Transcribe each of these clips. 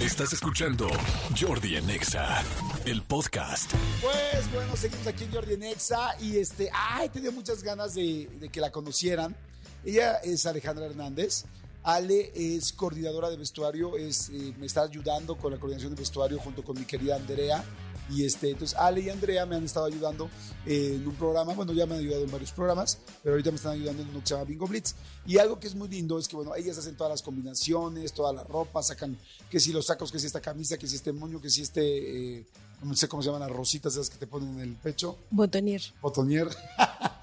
Estás escuchando Jordi en Exa, el podcast. Pues bueno, seguimos aquí en Jordi Nexa y este, ay, tenía muchas ganas de, de que la conocieran. Ella es Alejandra Hernández. Ale es coordinadora de vestuario, es, eh, me está ayudando con la coordinación de vestuario junto con mi querida Andrea. Y este, entonces Ale y Andrea me han estado ayudando eh, en un programa, bueno, ya me han ayudado en varios programas, pero ahorita me están ayudando en uno que se llama Bingo Blitz. Y algo que es muy lindo es que, bueno, ellas hacen todas las combinaciones, toda la ropa, sacan que si los sacos, que si esta camisa, que si este moño, que si este, eh, no sé cómo se llaman las rositas esas que te ponen en el pecho. Botonier. Botonier.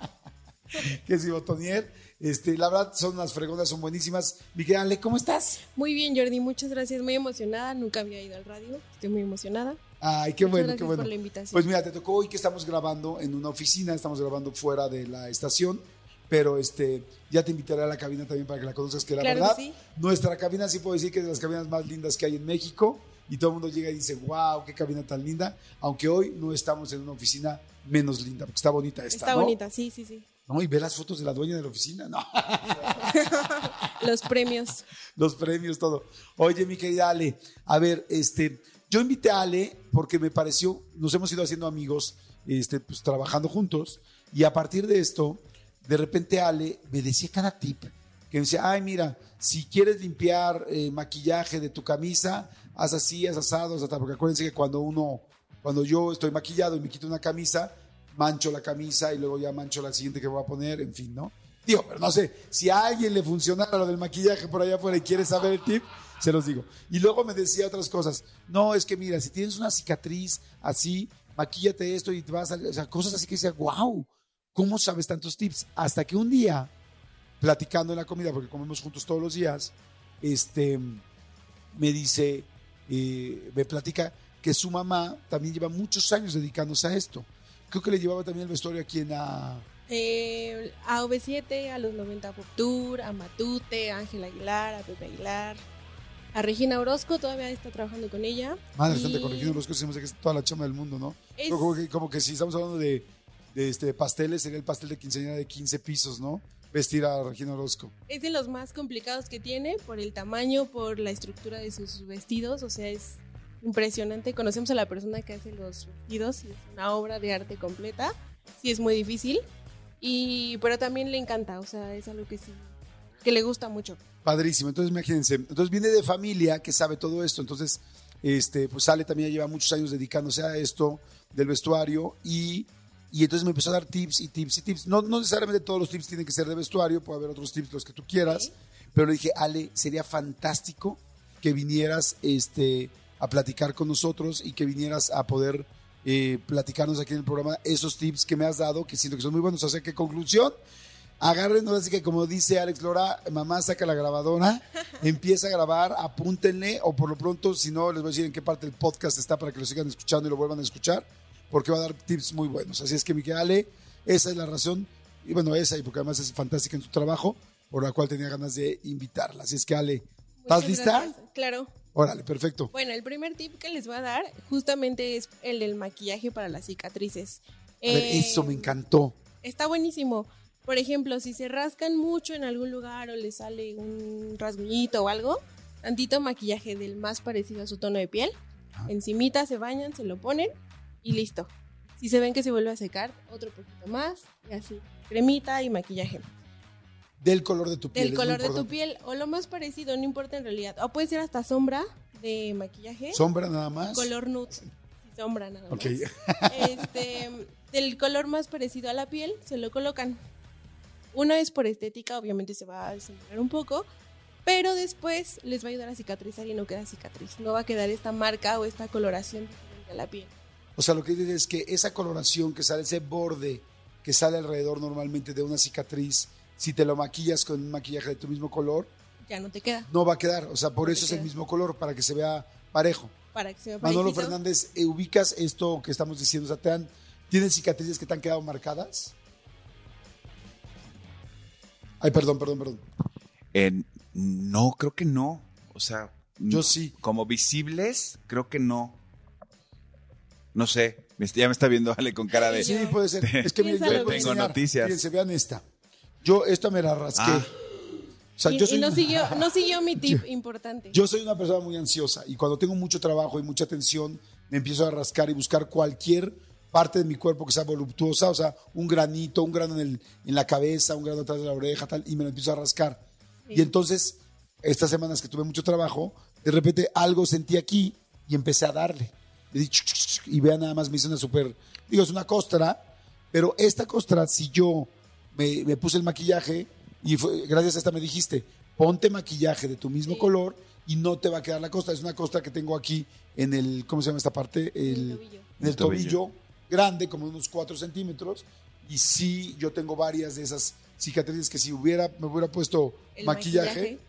que si Botonier. Este, la verdad, son unas fregonas, son buenísimas. Miguel Ale, ¿cómo estás? Muy bien, Jordi, muchas gracias. Muy emocionada. Nunca había ido al radio. Estoy muy emocionada. Ay, qué Muchas bueno, gracias qué bueno. por la invitación. Pues mira, te tocó hoy que estamos grabando en una oficina, estamos grabando fuera de la estación, pero este, ya te invitaré a la cabina también para que la conozcas, que la Claro que verdad, sí. nuestra cabina sí puedo decir que es de las cabinas más lindas que hay en México, y todo el mundo llega y dice, wow, qué cabina tan linda, aunque hoy no estamos en una oficina menos linda, porque está bonita esta, Está ¿no? bonita, sí, sí, sí. No, y ve las fotos de la dueña de la oficina, no. Los premios. los premios, todo. Oye, mi querida Ale, a ver, este, yo invité a Ale porque me pareció, nos hemos ido haciendo amigos, este, pues trabajando juntos, y a partir de esto, de repente Ale me decía cada tip, que me decía, ay, mira, si quieres limpiar eh, maquillaje de tu camisa, haz así, haz asado, haz asado, porque acuérdense que cuando uno, cuando yo estoy maquillado y me quito una camisa, mancho la camisa y luego ya mancho la siguiente que voy a poner, en fin, ¿no? Digo, pero no sé, si a alguien le funcionara lo del maquillaje por allá afuera y quiere saber el tip, se los digo. Y luego me decía otras cosas. No, es que mira, si tienes una cicatriz así, maquíllate esto y te vas a... O sea, cosas así que decía, wow, ¿cómo sabes tantos tips? Hasta que un día, platicando en la comida, porque comemos juntos todos los días, este, me dice, eh, me platica que su mamá también lleva muchos años dedicándose a esto. Creo que le llevaba también el vestuario aquí en la... Eh, a OV7, a los 90 Pop Tour, a Matute, a Ángel Aguilar, a Pepe Aguilar, a Regina Orozco, todavía está trabajando con ella. Madre Y santa, corrigiendo los cosas, que es toda la chama del mundo, ¿no? Es- Como, que, como que si estamos hablando de, de, este, pasteles, sería el pastel de quinceañera de 15 pisos, ¿no? Vestir a Regina Orozco. Es de los más complicados que tiene por el tamaño, por la estructura de sus vestidos, o sea, es impresionante. Conocemos a la persona que hace los vestidos y es una obra de arte completa. Sí es muy difícil, y pero también le encanta, o sea, es algo que sí que le gusta mucho. Padrísimo. Entonces, imagínense. Entonces, viene de familia que sabe todo esto. Entonces, este, pues Ale también lleva muchos años dedicándose a esto del vestuario y, y entonces me empezó a dar tips y tips y tips. No, no necesariamente todos los tips tienen que ser de vestuario, puede haber otros tips, los que tú quieras. Pero le dije, Ale, sería fantástico que vinieras este, a platicar con nosotros y que vinieras a poder eh, platicarnos aquí en el programa esos tips que me has dado, que siento que son muy buenos. O sea, que conclusión, agárrenos así que como dice Alex Lora, mamá saca la grabadora, empieza a grabar, apúntenle o por lo pronto, si no, les voy a decir en qué parte del podcast está para que lo sigan escuchando y lo vuelvan a escuchar, porque va a dar tips muy buenos. Así es que, Miguel Ale, esa es la razón, y bueno, esa, y porque además es fantástica en su trabajo, por la cual tenía ganas de invitarla. Así es que, Ale, ¿estás lista? Claro. Órale, perfecto. Bueno, el primer tip que les voy a dar justamente es el del maquillaje para las cicatrices. A ver, Eh, eso me encantó. Está buenísimo. Por ejemplo, si se rascan mucho en algún lugar o les sale un rasguñito o algo, tantito maquillaje del más parecido a su tono de piel. Encimita se bañan, se lo ponen y listo. Si se ven que se vuelve a secar, otro poquito más y así. Cremita y maquillaje. Del color de tu piel. Del color de tu piel o lo más parecido, no importa en realidad. O puede ser hasta sombra de maquillaje. Sombra nada más. color nude. Sombra nada Ok. más. Este, del color más parecido a la piel, se lo colocan. Una es por estética, obviamente se va a disimular un poco, pero después les va a ayudar a cicatrizar y no queda cicatriz. No va a quedar esta marca o esta coloración a la piel. O sea, lo que dice es que esa coloración que sale, ese borde que sale alrededor normalmente de una cicatriz, si te lo maquillas con un maquillaje de tu mismo color, Ya no te queda. no va a quedar. O sea, por No eso es el mismo color, para que se vea parejo. Para que se vea Manolo parejito. Fernández, eh, ¿ubicas esto que estamos diciendo? O sea, ¿te han- ¿tienes cicatrices que te han quedado marcadas? Ay, perdón, perdón, perdón. Eh, no, creo que no. O sea, Yo sí. Como visibles, creo que no. No sé. Ya me está viendo Ale con cara de. Sí, puede ser. Es que miren, yo. Tengo enseñar. noticias. Fíjense, vean esta. Yo esta me la rasqué. Ah. O sea, y, yo y soy no, siguió, no siguió mi tip importante. Yo soy una persona muy ansiosa y cuando tengo mucho trabajo y mucha tensión, me empiezo a rascar y buscar cualquier parte de mi cuerpo que sea voluptuosa, o sea, un granito, un grano en, el- en la cabeza, un grano atrás de la oreja, tal, y me lo empiezo a rascar. Y entonces, estas semanas que tuve mucho trabajo, de repente algo sentí aquí y empecé a darle. Le di chuc, chuc, chuc, y vea nada más, me hizo una súper, digo, es una costra, pero esta costra, si yo me, me puse el maquillaje y fue- gracias a esta me dijiste, ponte maquillaje de tu mismo Sí. color y no te va a quedar la costra. Es una costra que tengo aquí en el, ¿cómo se llama esta parte? El tobillo. En el El tobillo. tobillo, grande, como unos 4 centímetros. Y sí, yo tengo varias de esas cicatrices que si hubiera, me hubiera puesto El maquillaje,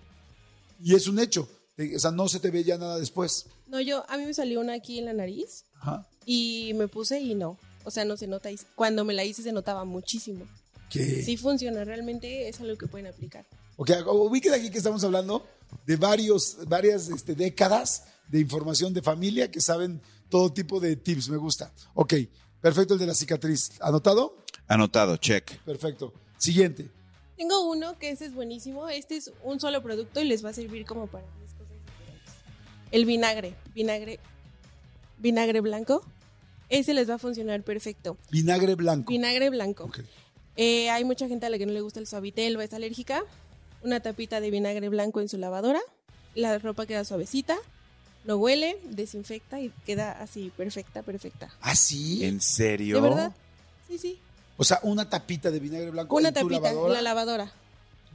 y es un hecho. Eh, O sea, no se te ve ya nada después. No, yo, a mí me salió una aquí en la nariz Ajá. y me puse y no. O sea, no se nota. y Cuando me la hice se notaba muchísimo. ¿Qué? Sí funciona, realmente es algo que pueden aplicar. Ok, ubiquen aquí que estamos hablando de varios, varias este, décadas de información de familia que saben todo tipo de tips. Me gusta. Ok, perfecto el de la cicatriz. ¿Anotado? Anotado, check. Perfecto. Siguiente. Tengo uno que ese es buenísimo. Este es un solo producto y les va a servir como para tres cosas diferentes. El vinagre, vinagre, vinagre blanco. Ese les va a funcionar perfecto. Vinagre blanco. Vinagre blanco. Ok. Eh, hay mucha gente a la que no le gusta el suavitel o es alérgica. Una tapita de vinagre blanco en su lavadora. La ropa queda suavecita, no huele, desinfecta y queda así, perfecta, perfecta. ¿Ah, sí? ¿En serio? ¿De verdad? Sí, sí. O sea, una tapita de vinagre blanco Una en tu tapita, lavadora. la lavadora.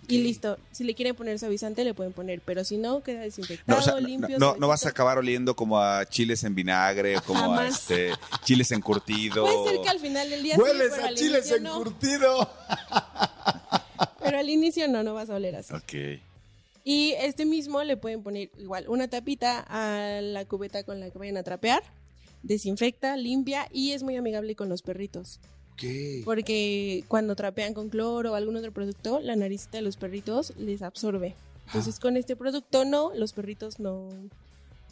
Y listo. Si le quieren poner suavizante, le pueden poner. Pero si no, queda No, desinfectado, o sea, no- limpio. no, no vas a acabar oliendo como a chiles en vinagre, como a este, chiles encurtidos. Puede ser que al final del día Hueles a chiles encurtido. Pero al inicio no, no vas a oler así. Ok. Y este mismo le pueden poner igual una tapita a la cubeta con la que vayan a trapear. Desinfecta, limpia y es muy amigable con los perritos. Porque cuando trapean con cloro o algún otro producto, la naricita de los perritos les absorbe. Entonces con este producto no, los perritos no,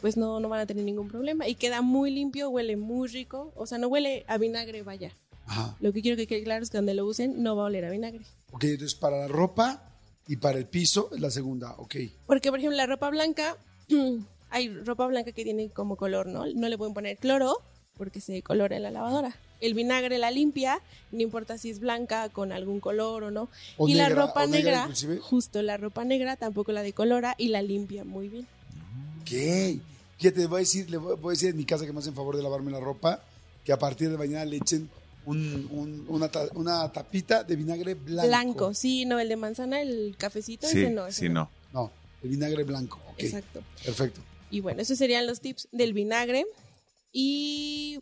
pues no, no van a tener ningún problema. Y queda muy limpio, huele muy rico. O sea, no huele a vinagre, vaya. Ajá. Lo que quiero que quede claro es que donde lo usen no va a oler a vinagre. Ok, entonces para la ropa y para el piso es la segunda. Ok. Porque, por ejemplo, la ropa blanca, hay ropa blanca que tiene como color, ¿no? No le pueden poner cloro porque se colora en la lavadora. El vinagre la limpia, no importa si es blanca con algún color o no. O y la ropa negra justo la ropa negra tampoco la decolora y la limpia muy bien. Ok. Fíjate, voy a decir, le voy voy a decir en mi casa que me hacen favor de lavarme la ropa, que a partir de mañana le echen un- un- una, ta- una tapita de vinagre blanco. Blanco, sí, no, el de manzana, el cafecito, Sí, ese no. ese sí, no. No, el vinagre blanco. Ok. Exacto. Perfecto. Y bueno, esos serían los tips del vinagre. Y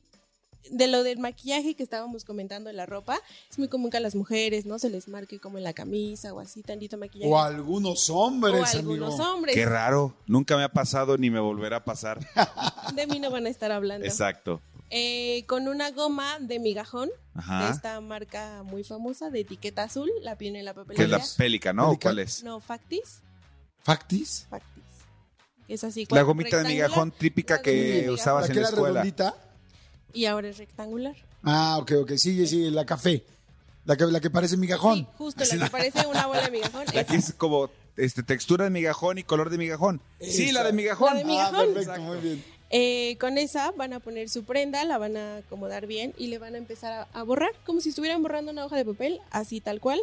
de lo del maquillaje que estábamos comentando de la ropa, es muy común que a las mujeres no se les marque como en la camisa o así tantito maquillaje. O a algunos hombres, O a algunos amigo. hombres. Qué raro. Nunca me ha pasado ni me volverá a pasar. De mí no van a estar hablando. Exacto. Eh, con una goma de migajón, de Ajá. esta marca muy famosa de etiqueta azul, la piden en la Que es papelería. la pélica, ¿no? ¿O Pélica. ¿Cuál es? No, Factis. ¿Factis? Factis. Es así. La gomita de migajón típica gomita de que migajón. usabas ¿La en que la era escuela. redondita? Y ahora es rectangular. Ah, ok, ok. Sí, sí, la café. La que, la que parece migajón. Sí, justo la que parece una bola de migajón. La esa. que es como este, textura de migajón y color de migajón. Sí, la de migajón. La de migajón. Ah, perfecto, Exacto. muy bien. Eh, con esa van a poner su prenda, la van a acomodar bien y le van a empezar a, a borrar, como si estuvieran borrando una hoja de papel, así tal cual.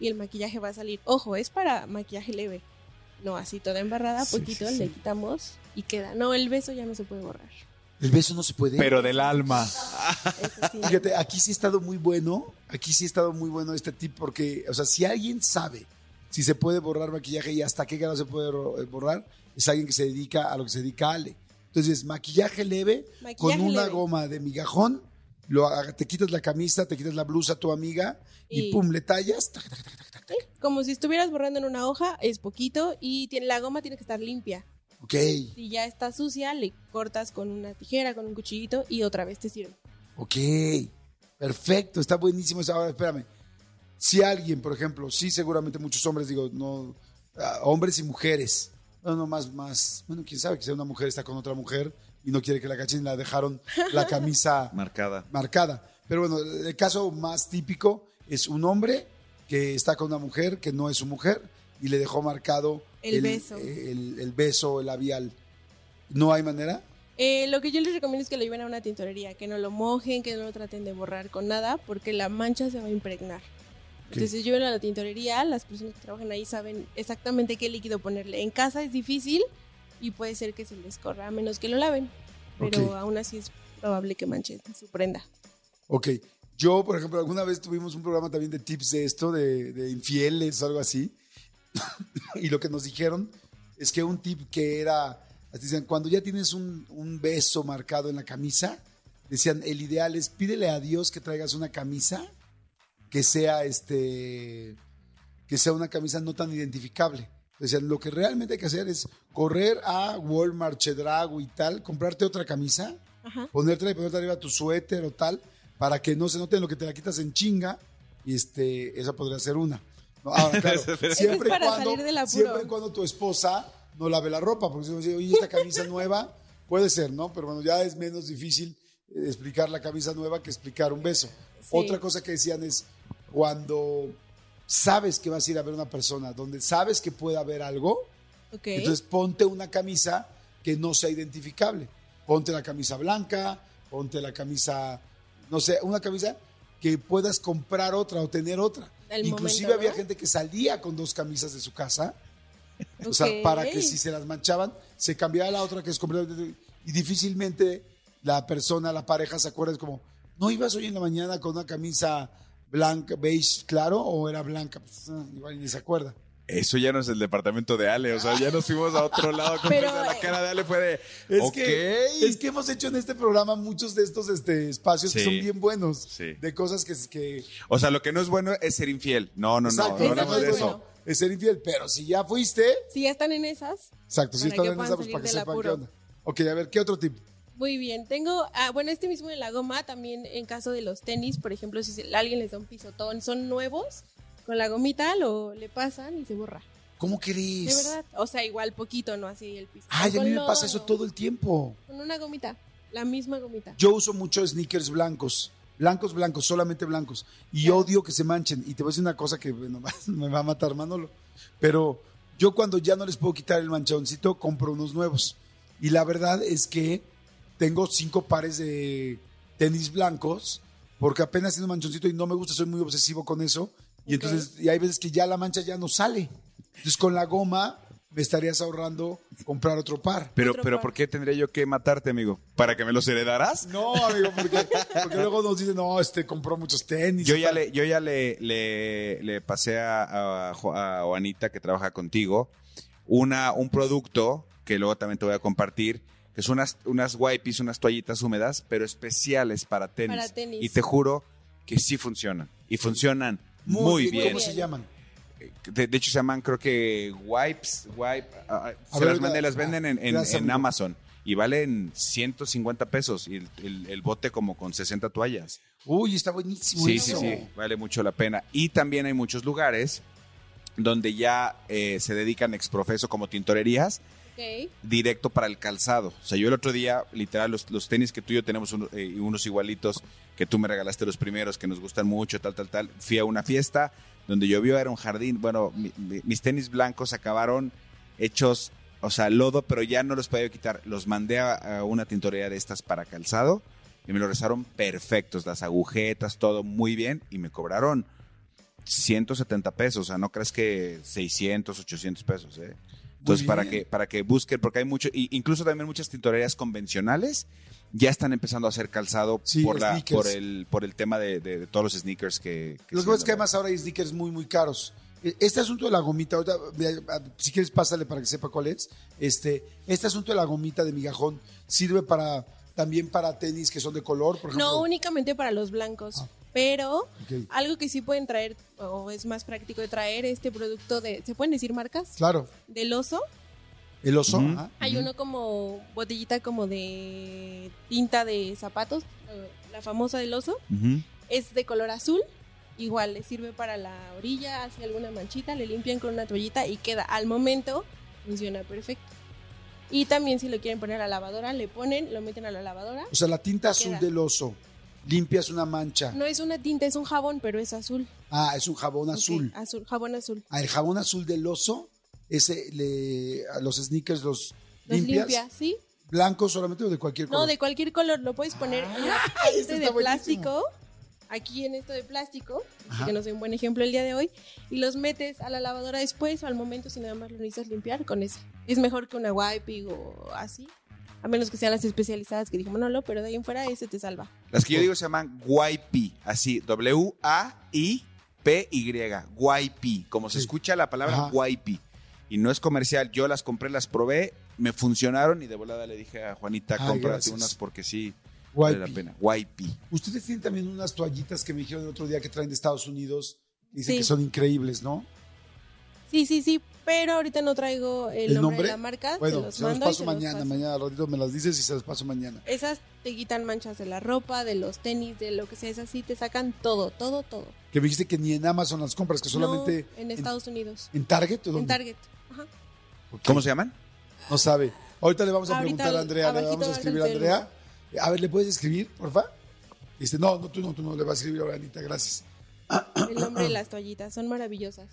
Y el maquillaje va a salir. Ojo, es para maquillaje leve. No, así toda embarrada, Sí, poquito, sí, sí. le quitamos y queda. No, el beso ya no se puede borrar. El beso no se puede. Pero del alma. Eso sí. Fíjate, aquí sí ha estado muy bueno, aquí sí ha estado muy bueno este tip porque, o sea, si alguien sabe si se puede borrar maquillaje y hasta qué grado se puede eh, borrar, es alguien que se dedica a lo que se dedica Ale. Entonces, maquillaje leve Maquillaje con una leve. goma de migajón, lo, haga- te quitas la camisa, te quitas la blusa a tu amiga y, Y- pum, le tallas. tac, tac, tac, tac, tac. Sí, Como si estuvieras borrando en una hoja, es poquito y tiene, la goma tiene que estar limpia. Ok, Si ya está sucia, le cortas con una tijera, con un cuchillito y otra vez te sirve. ok, perfecto, está buenísimo eso. Ahora, espérame. Si alguien, por ejemplo, sí, seguramente muchos hombres, digo, no, ah, hombres y mujeres, no, no, más, más, bueno, quién sabe, quizá una mujer está con otra mujer y no quiere que la cachen la dejaron la camisa Marcada. marcada. Pero bueno, el caso más típico es un hombre que está con una mujer que no es su mujer y le dejó marcado El beso. El, el beso labial. ¿No hay manera? Eh, lo que yo les recomiendo es que lo lleven a una tintorería, que no lo mojen, que no lo traten de borrar con nada, porque la mancha se va a impregnar. Entonces llévenlo a la tintorería, las personas que trabajan ahí saben exactamente qué líquido ponerle. En casa es difícil y puede ser que se les corra, a menos que lo laven, pero Ok. aún así es probable que manche su prenda. Ok. Yo, por ejemplo, alguna vez tuvimos un programa también de tips de esto, de, de infieles algo así. y lo que nos dijeron es que un tip que era, decían, cuando ya tienes un, un beso marcado en la camisa, decían, el ideal es pídele a Dios que traigas una camisa que sea este que sea una camisa no tan identificable. Decían, lo que realmente hay que hacer es correr a Walmart, Chedrago y tal, comprarte otra camisa, Ajá. ponértela y ponerte arriba tu suéter o tal, para que no se note en lo que te la quitas en chinga, y este, esa podría ser una. No, ahora, claro, es siempre, y para cuando, siempre y cuando tu esposa no lave la ropa, porque si no dice, oye, esta camisa nueva, puede ser, ¿no? Pero bueno, ya es menos difícil eh, explicar la camisa nueva que explicar un beso. Sí. Otra cosa que decían es cuando sabes que vas a ir a ver una persona, donde sabes que puede haber algo, entonces ponte una camisa que no sea identificable. Ponte la camisa blanca, ponte la camisa, no sé, una camisa que puedas comprar otra o tener otra. Inclusive momento, había gente que salía con dos camisas de su casa, o sea, para que si se las manchaban, se cambiara la otra que es completamente... Y difícilmente la persona, la pareja se acuerda, es como, ¿no ibas hoy en la mañana con una camisa blanca, beige claro o era blanca? Pues, ah, igual ni se acuerda. Eso ya no es el departamento de Ale, o sea, ya nos fuimos a otro lado. Pero, Pero, la eh, cara de Ale fue de, Es, ok. que, es que hemos hecho en este programa muchos de estos este, espacios que son bien buenos. Sí. De cosas que... que O sea, lo que no es bueno es ser infiel. No, no, exacto, no, no Eso hablamos no de es eso. bueno. Es ser infiel. Pero si ya fuiste... Si ya están en esas, Exacto, si están en puedan esa, pues para que sepan qué onda. Ok, a ver, ¿qué otro tip? muy bien. Tengo, ah, bueno, este mismo de la goma, también en caso de los tenis, por ejemplo, si alguien les da un pisotón, son nuevos, con la gomita lo le pasan y se borra. ¿Cómo querés? De verdad. O sea, igual poquito, no así el piso. Ay, a mí me pasa eso todo el tiempo. Con una gomita, la misma gomita. Yo uso mucho sneakers blancos. Blancos, blancos, solamente blancos. Y odio que se manchen. Y te voy a decir una cosa que bueno, me va a matar Manolo. Pero yo cuando ya no les puedo quitar el manchoncito, compro unos nuevos. Y la verdad es que tengo cinco pares de tenis blancos porque apenas tiene un manchoncito y no me gusta, soy muy obsesivo con eso. Y entonces, y hay veces que ya la mancha ya no sale. Entonces con la goma me estarías ahorrando comprar otro par. Pero, Otro pero par. ¿por qué tendría yo que matarte, amigo? ¿Para que me los heredaras? No, amigo, porque, porque luego nos dicen, no, este compró muchos tenis. Yo ya tal. le, yo ya le, le, le pasé a, a, Jo- a Juanita, que trabaja contigo, una, un producto que luego también te voy a compartir, que son unas, unas wipes, unas toallitas húmedas, pero especiales para tenis. Para tenis. Y te juro que sí funcionan. Y funcionan muy, bien. ¿Cómo se llaman? De, de hecho, se llaman, creo que wipes, wipe. A se ver, las, mandé, las venden en. Amazon. Y valen 150 pesos. Y el, el- el bote como con 60 toallas. Uy, está buenísimo Sí, sí, sí, vale mucho la pena. Y también hay muchos lugares donde ya eh, se dedican exprofeso como tintorerías Directo para el calzado. O sea, yo el otro día, literal, los, los tenis que tú y yo tenemos eh, unos igualitos, que tú me regalaste los primeros, que nos gustan mucho, tal, tal, tal. Fui a una fiesta donde llovió, era un jardín. Bueno, mi- mis tenis blancos acabaron hechos, o sea, lodo, pero ya no los podía quitar. Los mandé a, a una tintorería de estas para calzado y me lo rezaron perfectos, las agujetas, todo muy bien, y me cobraron 170 pesos, o sea, no crees que 600, 800 pesos, ¿eh? Entonces, para que, para que busquen, porque hay mucho, y incluso también muchas tintorerías convencionales ya están empezando a hacer calzado Sí, por, la, por, el, por el tema de, de- de todos los sneakers que... Lo que pasa es que además ahora hay sneakers muy, muy caros. E- Este asunto de la gomita, ahorita, si quieres pásale para que sepa cuál es. Este, este asunto de la gomita de migajón sirve para también para tenis que son de color, por ejemplo. No únicamente para los blancos, Ah. Pero algo que sí pueden traer, o es más práctico de traer, este producto de, ¿se pueden decir marcas? Claro, Del oso. el oso. Hay uno como botellita como de tinta de zapatos, eh, la famosa del oso. Es de color azul. Igual le sirve para la orilla, hace alguna manchita, le limpian con una toallita y queda al momento, funciona perfecto. Y también si lo quieren poner a la lavadora, le ponen, lo meten a la lavadora. O sea, la tinta azul Queda. del oso. Limpias una mancha. No es una tinta, es un jabón, pero es azul. Ah, es un jabón azul. azul. Jabón azul. Ah, el jabón azul del oso, ese le, a los sneakers los, Los limpias. limpia, ¿sí? ¿Blancos solamente o de cualquier color? No, de cualquier color. Lo puedes poner en una Ay, este de buenísimo. plástico. Aquí en esto de plástico, Ajá. que no soy un buen ejemplo el día de hoy, y los metes a la lavadora después o al momento si nada más lo necesitas limpiar con ese. Es mejor que una wiping o así, a menos que sean las especializadas que dijo Manolo, pero de ahí en fuera ese te salva. Las que yo digo se llaman Guaypi, así, W-A-I-P-Y, Guaypi, como se Sí. escucha la palabra Ajá. Y no es comercial, yo las compré, las probé, me funcionaron y de volada le dije a Juanita, Ay, cómprate gracias. unas porque sí, vale la pena. Guaypi. Ustedes tienen también unas toallitas que me dijeron el otro día que traen de Estados Unidos. Dicen Sí. que son increíbles, ¿no? Sí, sí, sí, pero ahorita no traigo el, ¿El nombre, nombre? de la marca. Bueno, se los se los paso se los mañana. paso. Mañana al ratito me las dices y se las paso mañana. Esas te quitan manchas de la ropa, de los tenis, de lo que sea, esas sí te sacan todo, todo, todo. Que me dijiste que ni en Amazon las compras, que solamente No, en Estados Unidos. en Target. ¿o En? Target. Ajá. ¿Cómo se llaman? No sabe. Ahorita le vamos a Ahorita preguntar a Andrea, le vamos a escribir a. Andrea. A ver, ¿le puedes escribir, porfa? Dice, no, no, tú no, tú no, le vas a escribir ahora, Anita, gracias. El nombre de las toallitas, son maravillosas.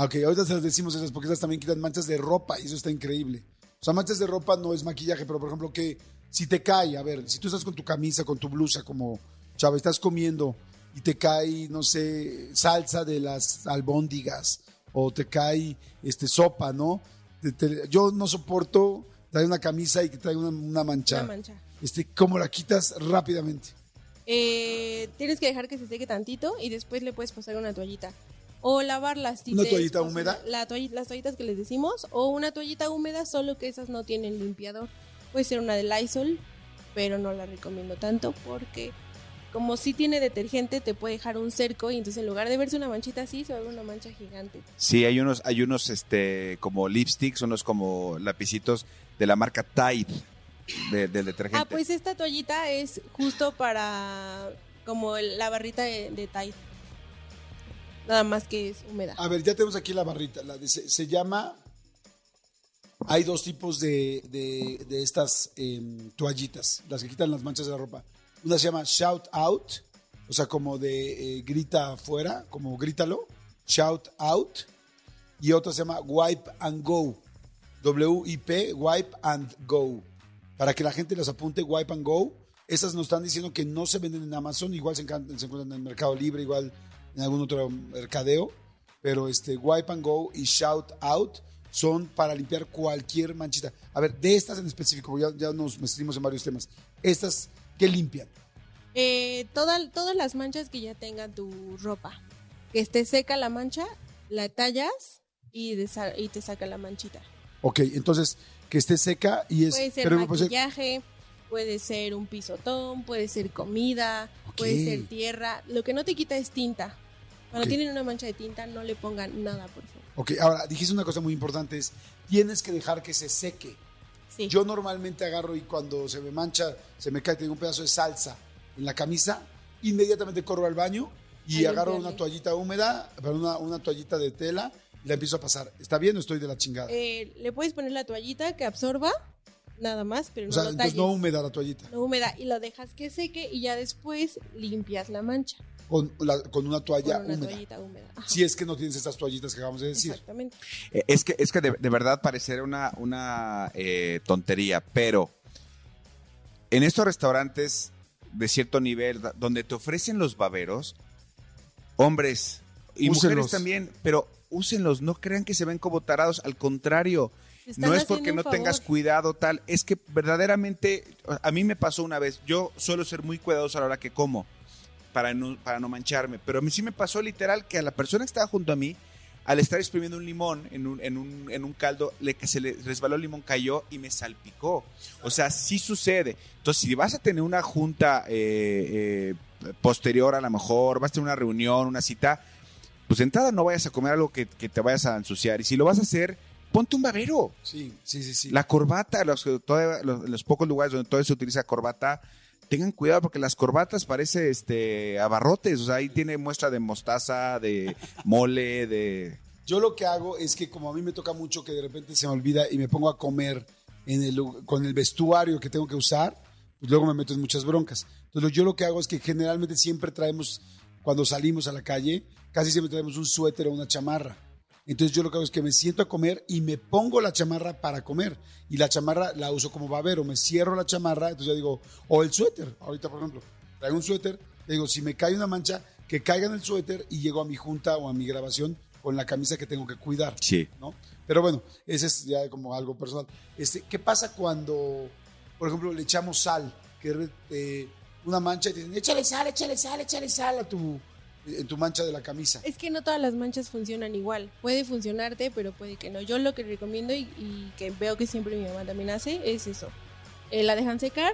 Ah, Ok, ahorita se las decimos esas porque esas también quitan manchas de ropa y eso está increíble. O sea, manchas de ropa no es maquillaje, pero por ejemplo que si te cae, a ver, si tú estás con tu camisa, con tu blusa, como chava, estás comiendo y te cae, no sé, salsa de las albóndigas o te cae este sopa, ¿no? Te- te- yo no soporto traer una camisa y que traiga una, una mancha. Una mancha. Este, ¿Cómo la quitas rápidamente? Eh, tienes que dejar que se seque tantito y después le puedes pasar una toallita. O lavarlas. si ¿Una te es toallita húmeda? La toall- las toallitas que les decimos. O una toallita húmeda, solo que esas no tienen limpiador. Puede ser una de Lysol, pero no la recomiendo tanto porque como si tiene detergente te puede dejar un cerco y entonces en lugar de verse una manchita así, se va a ver una mancha gigante. Sí, hay unos, hay unos este, como lipsticks, unos como lapicitos de la marca Tide, de- del detergente. Ah, pues esta toallita es justo para como el- la barrita de, de Tide. Nada más que es húmeda. A ver, ya tenemos aquí la barrita. Se, llama. Hay dos tipos de, de- de estas em, toallitas, las que quitan las manchas de la ropa. Una se llama Shout Out, o sea, como de eh, grita afuera, como grítalo. Shout Out. Y otra se llama Wipe and Go. W-I-P, Wipe and Go. Para que la gente las apunte, Wipe and Go. Esas nos están diciendo que no se venden en Amazon, igual se encuentran en el Mercado Libre, igual en algún otro mercadeo. Pero este Wipe and Go y Shout Out son para limpiar cualquier manchita. A ver, de estas en específico, ya, ya nos metimos en varios temas. Estas, ¿qué limpian? Eh, toda- todas las manchas que ya tenga tu ropa. Que esté seca la mancha, la tallas y, y te saca la manchita. Ok, entonces, que esté seca y es... Puede ser pero puede ser- maquillaje, puede ser un pisotón, puede ser comida, puede ser tierra. Lo que no te quita es tinta. Cuando Ok. tienen una mancha de tinta, no le pongan nada, por favor. Ok, ahora, dijiste una cosa muy importante, es, tienes que dejar que se seque. Sí. Yo normalmente agarro y cuando se me mancha, se me cae, tengo un pedazo de salsa en la camisa, inmediatamente corro al baño y A agarro una toallita húmeda, una, una toallita de tela y la empiezo a pasar. ¿Está bien o estoy de la chingada? Eh, le puedes poner la toallita que absorba, nada más, pero o no sea, lo entonces talles. no húmeda la toallita, No húmeda y lo dejas que seque y ya después limpias la mancha con, la- con una toalla con una húmeda. toallita húmeda. Si es que no tienes estas toallitas que acabamos de decir. Exactamente. Eh, Es que, es que de, de verdad parecerá una, una eh, tontería, pero en estos restaurantes de cierto nivel, donde te ofrecen los baberos, hombres y Úsenlos. mujeres también, pero úsenlos, no crean que se ven como tarados, al contrario, no es porque no tengas cuidado tal, es que verdaderamente, a mí me pasó una vez, yo suelo ser muy cuidadoso a la hora que como, para no, para no mancharme, pero a mí sí me pasó literal que a la persona que estaba junto a mí, al estar exprimiendo un limón en un, en un, en un caldo, le, que se le resbaló el limón, cayó y me salpicó. O sea, sí sucede. Entonces, si vas a tener una junta eh, eh, posterior a lo mejor, vas a tener una reunión, una cita, pues de entrada no vayas a comer algo que, que te vayas a ensuciar. Y si lo vas a hacer, ponte un babero. Sí, sí, sí, sí. La corbata, los, los, los pocos lugares donde todavía se utiliza corbata, tengan cuidado porque las corbatas parece este abarrotes, o sea, ahí tiene muestra de mostaza, de mole, de Yo lo que hago es que como a mí me toca mucho que de repente se me olvida y me pongo a comer en el, con el vestuario que tengo que usar, pues luego me meto en muchas broncas. Entonces yo lo que hago es que generalmente siempre traemos, cuando salimos a la calle, casi siempre tenemos un suéter o una chamarra. Entonces yo lo que hago es que me siento a comer y me pongo la chamarra para comer. Y la chamarra la uso como babero, me cierro la chamarra, entonces ya digo, o el suéter, ahorita por ejemplo, traigo un suéter, le digo, si me cae una mancha, que caiga en el suéter y llego a mi junta o a mi grabación con la camisa que tengo que cuidar. Sí. ¿no? Pero bueno, ese es ya como algo personal. Este, ¿Qué pasa cuando, por ejemplo, le echamos sal? Que eh, una mancha y dicen, échale sal, échale sal, échale sal a tu, en tu mancha de la camisa. Es que no todas las manchas funcionan igual. Puede funcionarte, pero puede que no. Yo lo que recomiendo y, y que veo que siempre mi mamá también hace es eso. Eh, la dejan secar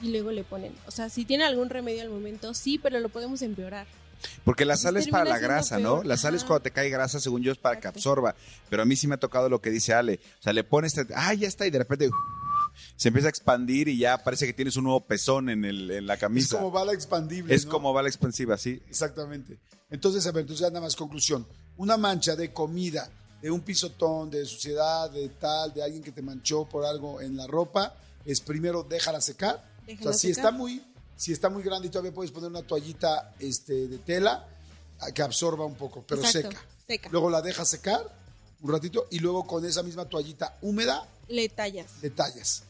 y luego le ponen. O sea, si tiene algún remedio al momento, sí, pero lo podemos empeorar. Porque la sal es para la grasa, ¿no? La sal es cuando te cae grasa, según yo, es para que absorba. Pero a mí sí me ha tocado lo que dice Ale. O sea, le pones, ah, ya está, y de repente se empieza a expandir y ya parece que tienes un nuevo pezón en, el, en la Es camisa. como bala expandible. Es ¿no? como va la expansiva, sí. Exactamente. Entonces, a ver, entonces ya nada más conclusión. Una mancha de comida, de un pisotón, de suciedad, de tal, de alguien que te manchó por algo en la ropa, es primero déjala secar. o Déjala sea, si secar. está muy, si está muy grande y todavía puedes poner una toallita este, de tela que absorba un poco, pero Exacto, seca. seca. Luego la dejas secar un ratito y luego con esa misma toallita húmeda Le tallas. detalles.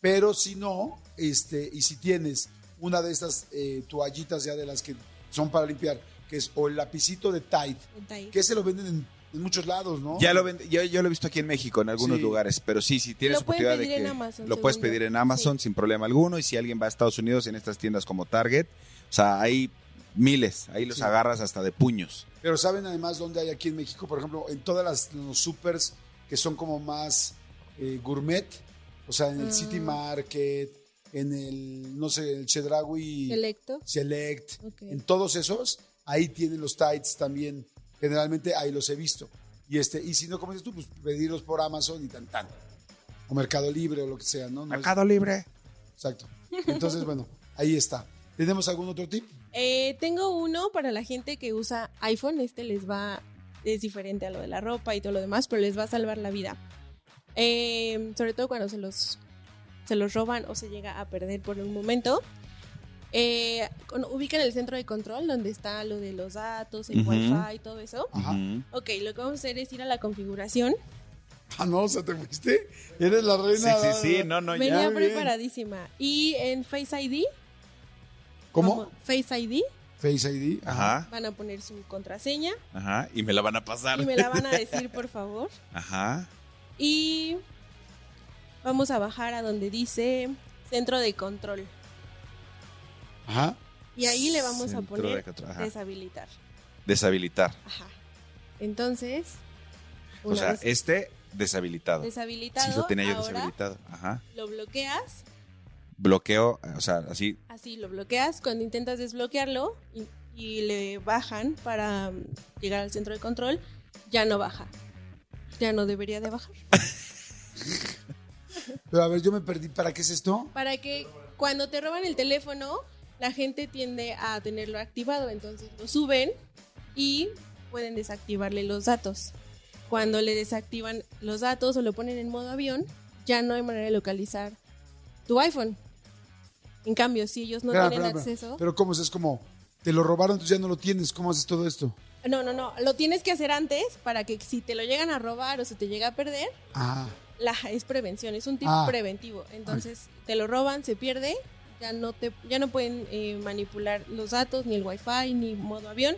Pero si no, este, y si tienes una de estas eh, toallitas ya de las que son para limpiar, que es o el lapicito de Tide, que se lo venden en, en muchos lados, ¿no? Ya lo ven- yo, yo lo he visto aquí en México, en algunos Sí. lugares, pero sí, si tienes Lo oportunidad de pedir en que Amazon, lo puedes pedir en Amazon sin problema alguno y si alguien va a Estados Unidos en estas tiendas como Target, o sea, hay miles, ahí los Sí. agarras hasta de puños. Pero saben además dónde hay aquí en México, por ejemplo, en todas las los supers que son como más eh, gourmet, o sea, en el Ah. City Market, en el, no sé, el Chedraui Selecto. Select, Ok. en todos esos, ahí tienen los tights también. Generalmente ahí los he visto. Y este, y si no, como dices tú, pues pedirlos por Amazon y tan tan. O Mercado Libre o lo que sea, ¿no? No es- Mercado Libre. exacto. Entonces, bueno, ahí está. ¿Tenemos algún otro tip? Eh, tengo uno para la gente que usa iPhone. Este les va. Es diferente a lo de la ropa y todo lo demás, pero les va a salvar la vida. Eh, sobre todo cuando se los, se los roban o se llega a perder por un momento. Eh, ubican el centro de control donde está lo de los datos, el Ujú. Wi-Fi y todo eso. Ajá. Ok, lo que vamos a hacer es ir a la configuración. Ah, no, o sea, te fuiste. Eres la Sí, reina. sí, sí, no, no, Venía ya. bien. preparadísima. Y en Face ID. ¿Cómo? Face ID. Face ID. Ajá, Van a poner su contraseña ajá, y me la van a pasar. y me la van a decir, por favor. Ajá. Y vamos a bajar a donde dice centro de control. Ajá. Y ahí le vamos a poner de control, ajá. deshabilitar. Deshabilitar. Ajá. Entonces, O sea, vez este deshabilitado. deshabilitado, Sí, lo tenía yo ahora deshabilitado. Ajá. lo bloqueas, Bloqueo, o sea, así. así lo bloqueas. Cuando intentas desbloquearlo y, y le bajan para llegar al centro de control, ya no baja. Ya no debería de bajar. Pero a ver, yo me perdí. ¿Para qué es esto? para que cuando te roban el teléfono, la gente tiende a tenerlo activado, entonces lo suben y pueden desactivarle los datos. Cuando le desactivan los datos o lo ponen en modo avión, ya no hay manera de localizar tu iPhone. En cambio, si ellos no tienen acceso, Pero ¿cómo es? Es como, te lo robaron, entonces ya no lo tienes. ¿Cómo haces todo esto? no, no, no, lo tienes que hacer antes para que si te lo llegan a robar o se te llega a perder, Ah, la, es prevención, es un tipo Ah. preventivo. Entonces, te lo roban, se pierde, ya no te ya no pueden eh, manipular los datos, ni el wifi, ni modo avión,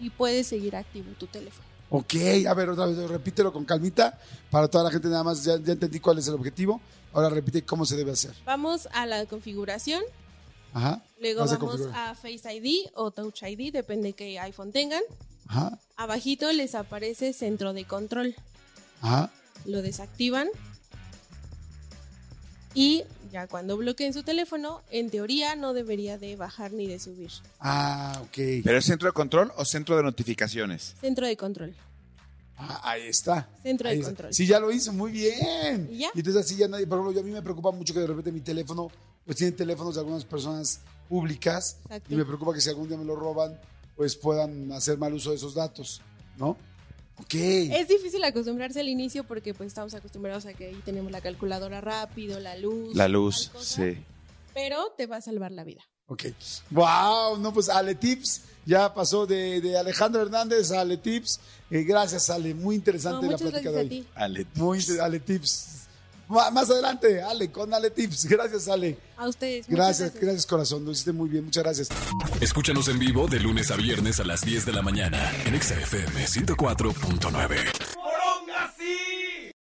y puedes seguir activo tu teléfono. ok. A ver, otra vez, repítelo con calmita. Para toda la gente nada más, ya, ya entendí cuál es el objetivo. Ahora repite cómo se debe hacer. Vamos a la configuración, Ajá. luego Vas vamos configurar. a Face ID o Touch ID, depende qué iPhone tengan. Ajá. Abajito les aparece centro de control. Ajá. Lo desactivan. Y ya cuando bloqueen su teléfono, en teoría no debería de bajar ni de subir. Ah, ok. ¿Pero es centro de control o centro de notificaciones? Centro de control. Ah, ahí está. Centro de está. control. Sí, ya lo hizo, muy bien. ¿Y ya? entonces así ya nadie, por ejemplo, yo a mí me preocupa mucho que de repente mi teléfono, pues tienen teléfonos de algunas personas públicas Exacto. y me preocupa que si algún día me lo roban, pues puedan hacer mal uso de esos datos, ¿no? Ok. Es difícil acostumbrarse al inicio porque pues estamos acostumbrados a que ahí tenemos la calculadora rápido, la luz. La luz, cosa, sí. Pero te va a salvar la vida. Ok. Wow, no, pues Ale Tips ya pasó de, de Alejandro Hernández a Ale Tips. Eh, gracias, Ale. Muy interesante No, la plática de gracias a hoy. ti. Ale. Muy inter- Ale Tips. Más adelante, Ale, con Dale Tips. Gracias, Ale. A ustedes. Gracias, gracias, corazón. Lo hiciste muy bien. Muchas gracias. Escúchanos en vivo de lunes a viernes a las 10 de la mañana en XFM 104.9. ¡Poronga, sí!